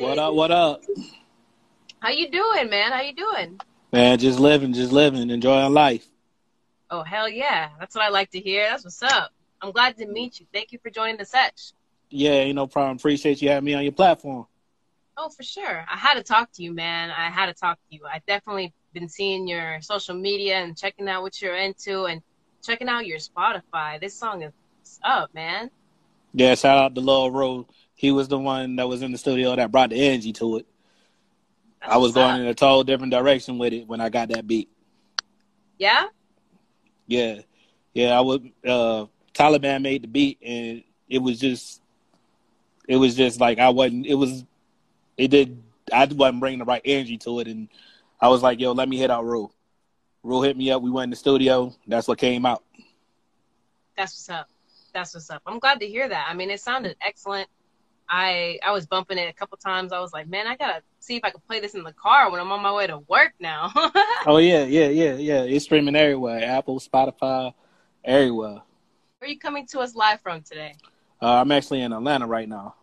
What up? What up? How you doing, man? How you doing? Man, just living, just living, enjoying life. Oh hell yeah, that's what I like to hear. That's what's up. I'm glad to meet you. Thank you for joining the set. Yeah, ain't no problem. Appreciate you having me on your platform. Oh, for sure. I had to talk to you, man. I had to talk to you. I definitely been seeing your social media and checking out what you're into and checking out your Spotify. This song is up, man. Yeah, shout out to Lil Ro. He was the one that was in the studio that brought the energy to it. That's I was going up. in a total different direction with it when I got that beat. Yeah? Yeah, yeah. I was uh, Taliban made the beat, and it was just, it was just like I wasn't. It was, it did. I wasn't bringing the right energy to it, and I was like, "Yo, let me hit out Rule." Rule hit me up. We went in the studio. That's what came out. That's what's up. That's what's up. I'm glad to hear that. I mean, it sounded excellent. I I was bumping it a couple times. I was like, man, I gotta see if I can play this in the car when I'm on my way to work now. Oh yeah, yeah, yeah, yeah. It's streaming everywhere. Apple, Spotify, everywhere. Where are you coming to us live from today? Uh, I'm actually in Atlanta right now.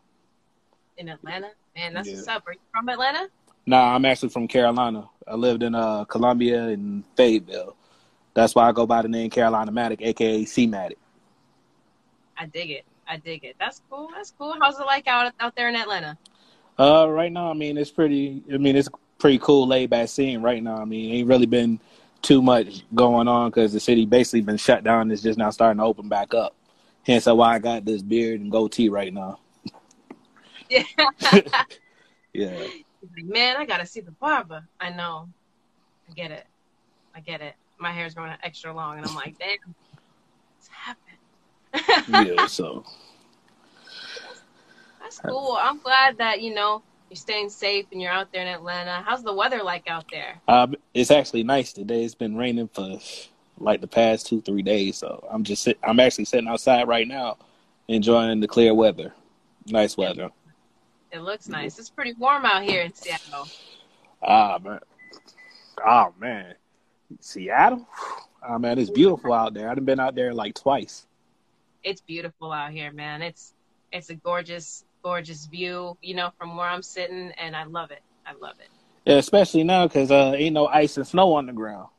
In Atlanta? Man, that's Yeah. what's up. Are you from Atlanta? Nah, I'm actually from Carolina. I lived in uh, Columbia and Fayetteville. That's why I go by the name Carolina Matic, aka C Matic. I dig it. I dig it. That's cool. That's cool. How's it like out out there in Atlanta? Uh, right now, I mean, it's pretty. I mean, it's pretty cool, laid back scene right now. I mean, ain't really been too much going on because the city basically been shut down. It's just now starting to open back up. Hence, why I got this beard and goatee right now. Yeah. Yeah. Man, I gotta see the barber. I know. I get it. I get it. My hair's growing extra long, and I'm like, damn, what's happened? Yeah. So. That's cool. I'm glad that you know you're staying safe and you're out there in Atlanta. How's the weather like out there? Uh, it's actually nice today. It's been raining for like the past two, three days. So I'm just sit- I'm actually sitting outside right now, enjoying the clear weather. Nice weather. It looks nice. It's pretty warm out here in Seattle. Ah man, oh man, Seattle. Oh man, it's beautiful out there. I've been out there like twice. It's beautiful out here, man. It's it's a gorgeous, gorgeous view, you know, from where I'm sitting, and I love it. I love it. Yeah, especially now because uh, ain't no ice and snow on the ground.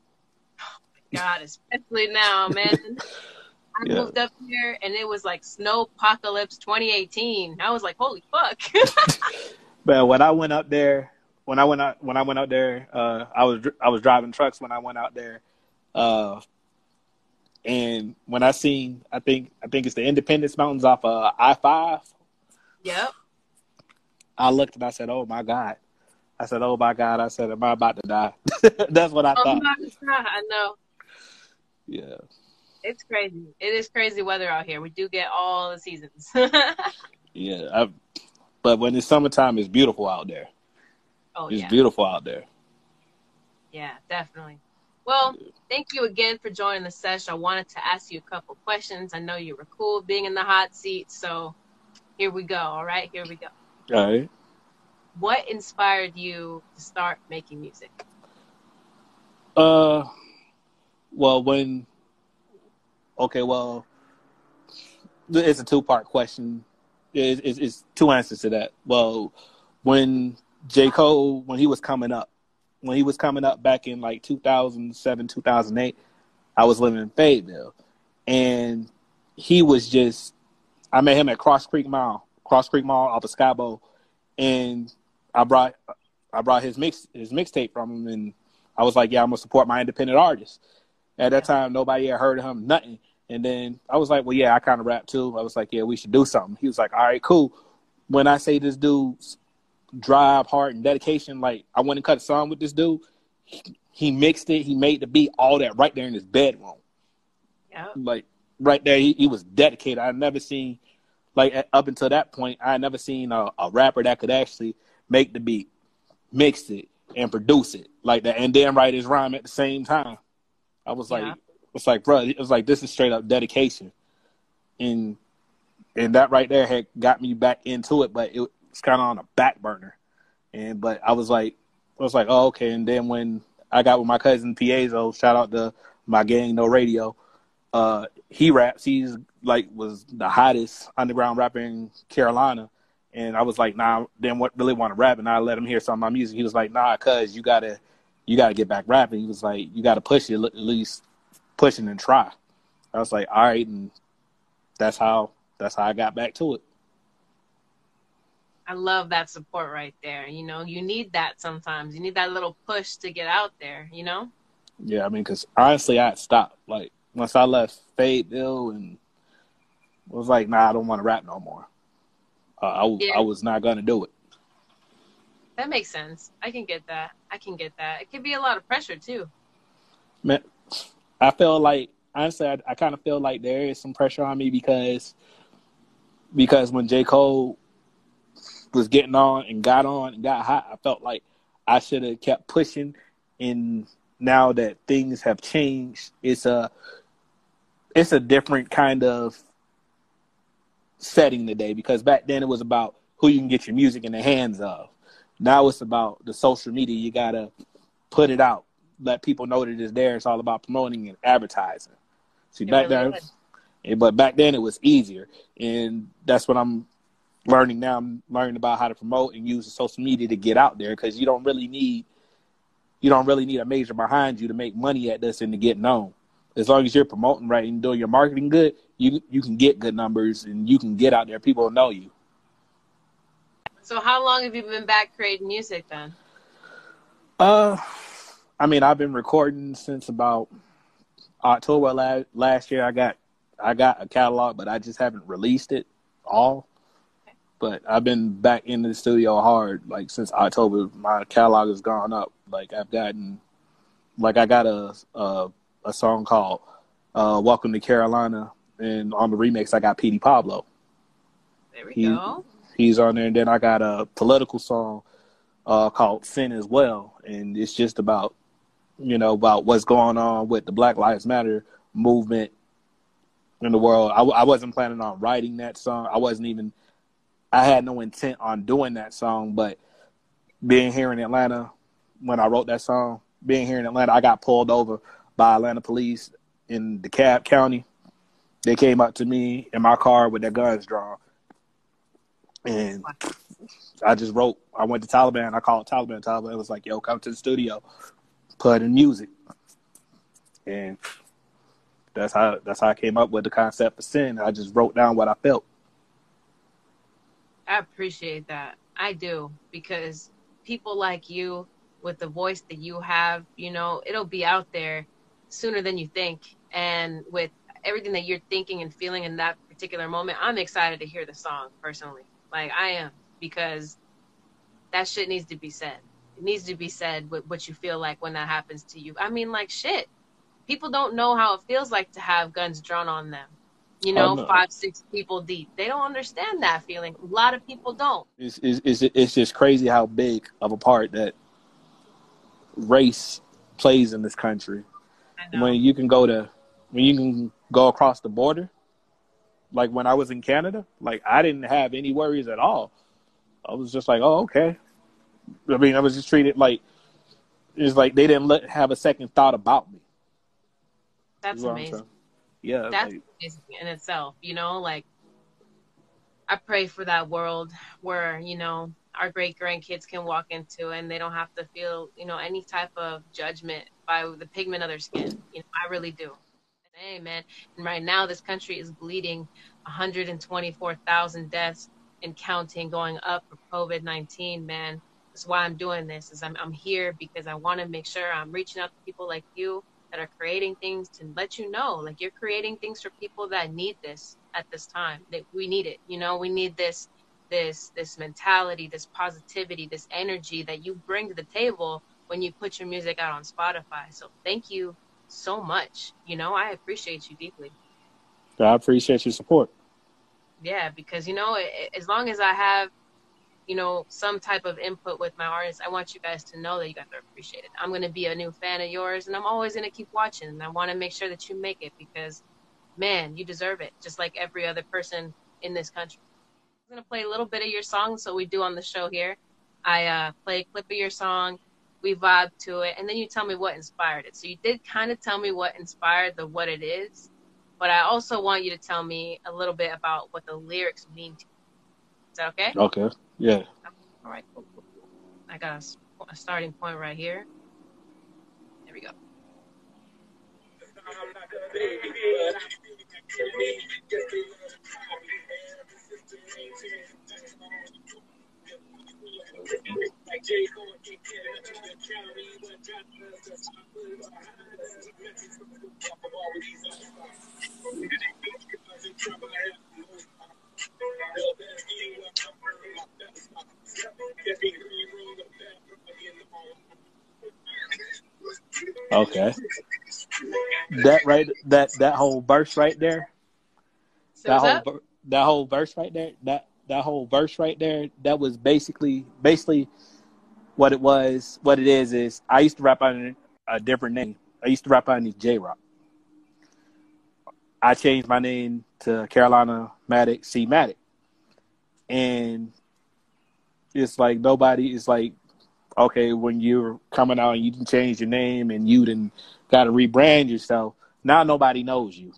God, especially now, man. I Yeah. moved up here and it was like snow apocalypse 2018. I was like, holy fuck. But when I went up there, when I went out, when I went out there, uh, I was I was driving trucks when I went out there, uh, and when I seen, I think I think it's the Independence Mountains off uh, I five. yep. I looked and I said, "Oh my god!" I said, "Oh my god!" I said, "Am I about to die?" That's what I Oh thought. I know. Yeah, It's crazy. It is crazy weather out here. We do get all the seasons. yeah. I, but when it's summertime, it's beautiful out there. oh, It's yeah. beautiful out there. Yeah, definitely. Well, thank you again for joining the session. I wanted to ask you a couple questions. I know you were cool being in the hot seat, so here we go. All right, here we go. All right. What inspired you to start making music? Uh, well, when okay, well, it's a two part question. It's, it's, it's two answers to that. Well, when J Cole, when he was coming up, when he was coming up back in like 2007, 2008, I was living in Fayetteville, and he was just. I met him at Cross Creek Mall, Cross Creek Mall off of Skibo, and I brought I brought his mix his mixtape from him, and I was like, yeah, I'm gonna support my independent artist. At that time, nobody had heard of him, nothing. And then I was like, well, yeah, I kind of rap too. I was like, yeah, we should do something. He was like, all right, cool. When I say this dude's drive, heart, and dedication, like I went and cut a song with this dude. He, he mixed it, he made the beat, all that right there in his bedroom Yeah. like right there he, he was dedicated i never seen like up until that point i had never seen a, a rapper that could actually make the beat mix it and produce it like that and then write his rhyme at the same time i was like Yeah. It's like bro it was like this is straight up dedication and and that right there had got me back into it but it was kind of on a back burner and but i was like i was like oh okay and then when I got with my cousin Piezo. Shout out to my gang, No Radio. Uh, he raps. He's like was the hottest underground rapper in Carolina. And I was like, nah, didn't really want to rap, and I let him hear some of my music. He was like, nah, cuz you gotta, you gotta get back rapping. He was like, you gotta push it, at least push it and try. I was like, all right, and that's how that's how I got back to it. I love that support right there. You know, you need that sometimes. You need that little push to get out there. You know. Yeah, I mean, because honestly, I stopped. Like once I left Fayetteville and was like, nah, I don't want to rap no more. Uh, I yeah. I was not gonna do it. That makes sense. I can get that. I can get that. It could be a lot of pressure too. Man, I feel like honestly, I, I kind of feel like there is some pressure on me because because when J Cole was getting on and got on and got hot, I felt like I should have kept pushing. And now that things have changed, it's a it's a different kind of setting today because back then it was about who you can get your music in the hands of. Now it's about the social media. You gotta put it out, let people know that it's there. It's all about promoting and advertising. See, it back really then, but back then it was easier, and that's what I'm learning now. I'm learning about how to promote and use the social media to get out there because you don't really need you don't really need a major behind you to make money at this and to get known. As long as you're promoting right and doing your marketing good, you you can get good numbers and you can get out there. People will know you. So how long have you been back creating music then? Uh, I mean, I've been recording since about October last last year. I got I got a catalog, but I just haven't released it all. But I've been back in the studio hard like since October. My catalog has gone up. Like I've gotten, like I got a a, a song called uh, "Welcome to Carolina," and on the remix I got Petey Pablo. There we he, go he's on there. And then I got a political song uh, called Sin as well, and it's just about you know about what's going on with the Black Lives Matter movement in the world. I, I wasn't planning on writing that song. I wasn't even. I had no intent on doing that song, but being here in Atlanta when I wrote that song, being here in Atlanta, I got pulled over by Atlanta police in DeKalb County. They came up to me in my car with their guns drawn and I just wrote. I went to Taliban. I called Taliban. Taliban was like, "Yo, come to the studio, put in music," and that's how that's how I came up with the concept of sin. I just wrote down what I felt. I appreciate that. I do because people like you, with the voice that you have, you know, it'll be out there sooner than you think, and with everything that you're thinking and feeling in that particular moment, I'm excited to hear the song personally. Like I am because that shit needs to be said. It needs to be said with what you feel like when that happens to you. I mean, like shit. People don't know how it feels like to have guns drawn on them. You know, know. five, six people deep. They don't understand that feeling. A lot of people don't. It's, it's, it's just crazy how big of a part that race plays in this country. When you can go to, when you can go across the border like when I was in Canada, like I didn't have any worries at all. I was just like, oh, okay. I mean, I was just treated like it's like they didn't let have a second thought about me. That's amazing. Yeah, that's like, amazing in itself. You know, like I pray for that world where you know our great grandkids can walk into and they don't have to feel you know any type of judgment by the pigment of their skin. You know, I really do. Amen. And right now, this country is bleeding 124,000 deaths and counting, going up for COVID 19, man. That's why I'm doing this. Is I'm, I'm here because I want to make sure I'm reaching out to people like you that are creating things to let you know, like you're creating things for people that need this at this time. That we need it. You know, we need this, this, this mentality, this positivity, this energy that you bring to the table when you put your music out on Spotify. So thank you so much. You know, I appreciate you deeply. I appreciate your support. Yeah, because you know, as long as I have, you know, some type of input with my artists, I want you guys to know that you guys are appreciated. I'm going to be a new fan of yours, and I'm always going to keep watching. And I want to make sure that you make it because, man, you deserve it, just like every other person in this country. I'm going to play a little bit of your song, so we do on the show here. I uh, play a clip of your song we vibe to it, and then you tell me what inspired it. So you did kind of tell me what inspired the what it is, but I also want you to tell me a little bit about what the lyrics mean to you. Is that okay? Okay. Yeah. All right. Cool, cool, cool. I got a, a starting point right here. There we go. Um, That right that that whole verse right there. So that whole up? that whole verse right there. That that whole verse right there. That was basically basically what it was. What it is is I used to rap under a different name. I used to rap under J Rock. I changed my name to Carolina Matic C Matic, and it's like nobody. is like okay, when you're coming out and you didn't change your name and you didn't got to rebrand yourself, now nobody knows you.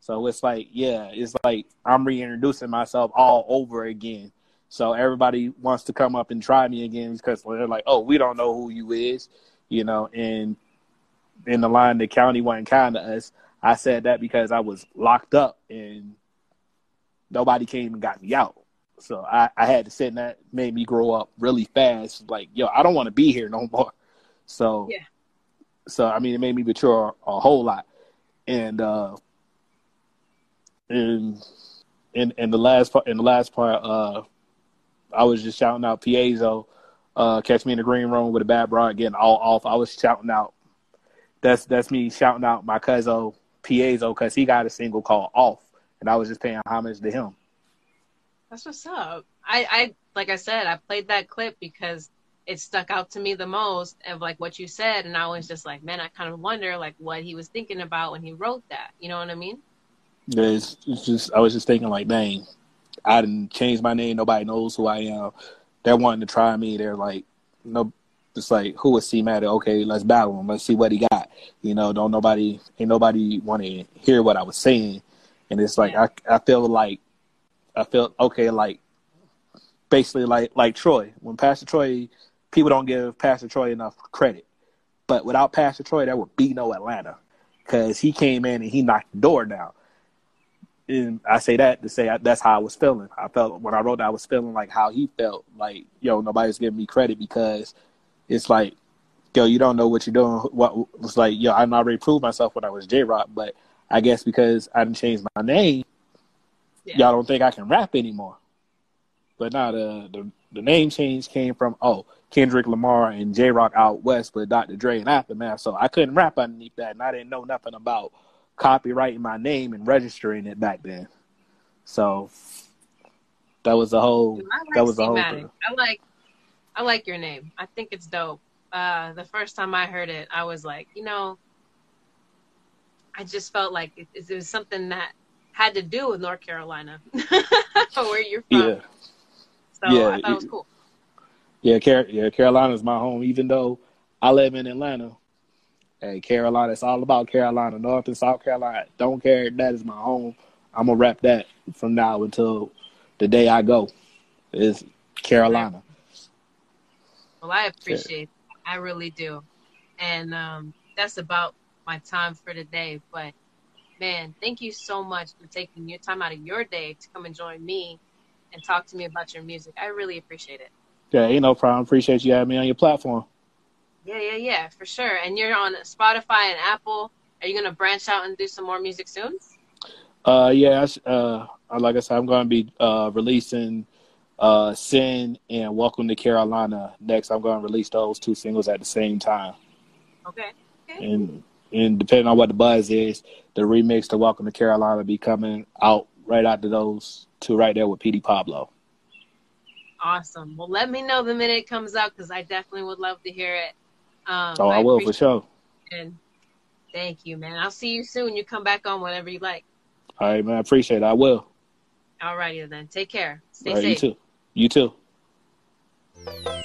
So it's like, yeah, it's like I'm reintroducing myself all over again. So everybody wants to come up and try me again because they're like, oh, we don't know who you is, you know. And in the line, the county wasn't kind to us. I said that because I was locked up and nobody came and got me out. So I, I had to sit and that made me grow up really fast. Like, yo, I don't want to be here no more. So, Yeah. so I mean, it made me mature a, a whole lot. And uh, in in in the last part, in the last part, uh, I was just shouting out Piezo, uh, catch me in the green room with a bad broad getting all off. I was shouting out. That's that's me shouting out my cousin Piezo because he got a single called off, and I was just paying homage to him. That's what's up. I, I like I said, I played that clip because it stuck out to me the most of like what you said, and I was just like, man, I kind of wonder like what he was thinking about when he wrote that. You know what I mean? Yeah, It's, it's just I was just thinking like, dang, I didn't change my name. Nobody knows who I am. They're wanting to try me. They're like, no, it's like who is C Matic? Okay, let's battle him. Let's see what he got. You know, don't nobody ain't nobody want to hear what I was saying. And it's like Yeah. I I feel like I felt okay, like basically like like Troy. When Pastor Troy, people don't give Pastor Troy enough credit. But without Pastor Troy, there would be no Atlanta because he came in and he knocked the door down and I say that to say I, that's how I was feeling. I felt when I wrote that, I was feeling like how he felt. Like, yo, nobody's giving me credit because it's like, yo, you don't know what you're doing. What was like, yo, I already proved myself when I was J Rock, but I guess because I didn't change my name, Yeah. y'all don't think I can rap anymore. But now the, the the name change came from oh Kendrick Lamar and J Rock out west with Dr. Dre and Aftermath, so I couldn't rap underneath that, and I didn't know nothing about copyrighting my name and registering it back then. So that was the whole. I like that was the whole. Thing. I like I like your name. I think it's dope. Uh, the first time I heard it, I was like, you know, I just felt like it, it was something that had to do with North Carolina, where you're from. Yeah, So Yeah, I thought it was cool. yeah, Car- yeah. Carolina's my home, even though I live in Atlanta. Hey, Carolina, it's all about Carolina, North and South Carolina. Don't care. That is my home. I'm gonna wrap that from now until the day I go. Is Carolina. Well, I appreciate it. I really do. And um, that's about my time for today. But man, thank you so much for taking your time out of your day to come and join me and talk to me about your music. I really appreciate it. Yeah, ain't no problem. Appreciate you having me on your platform. Yeah, yeah, yeah, for sure. And you're on Spotify and Apple. Are you gonna branch out and do some more music soon? Uh, yeah, I uh, like I said, I'm going to be uh, releasing uh, Sin and Welcome to Carolina next. I'm going to release those two singles at the same time, Okay. Okay. and and depending on what the buzz is, the remix to Welcome to Carolina will be coming out right after those two right there with Petey Pablo. Awesome. Well, let me know the minute it comes out because I definitely would love to hear it. Um, Oh, I, will for sure. and Thank you, man. I'll see you soon. You come back on whenever you like. All right, man. I appreciate it. I will. All righty then. Take care. Stay right, safe. you too. You too.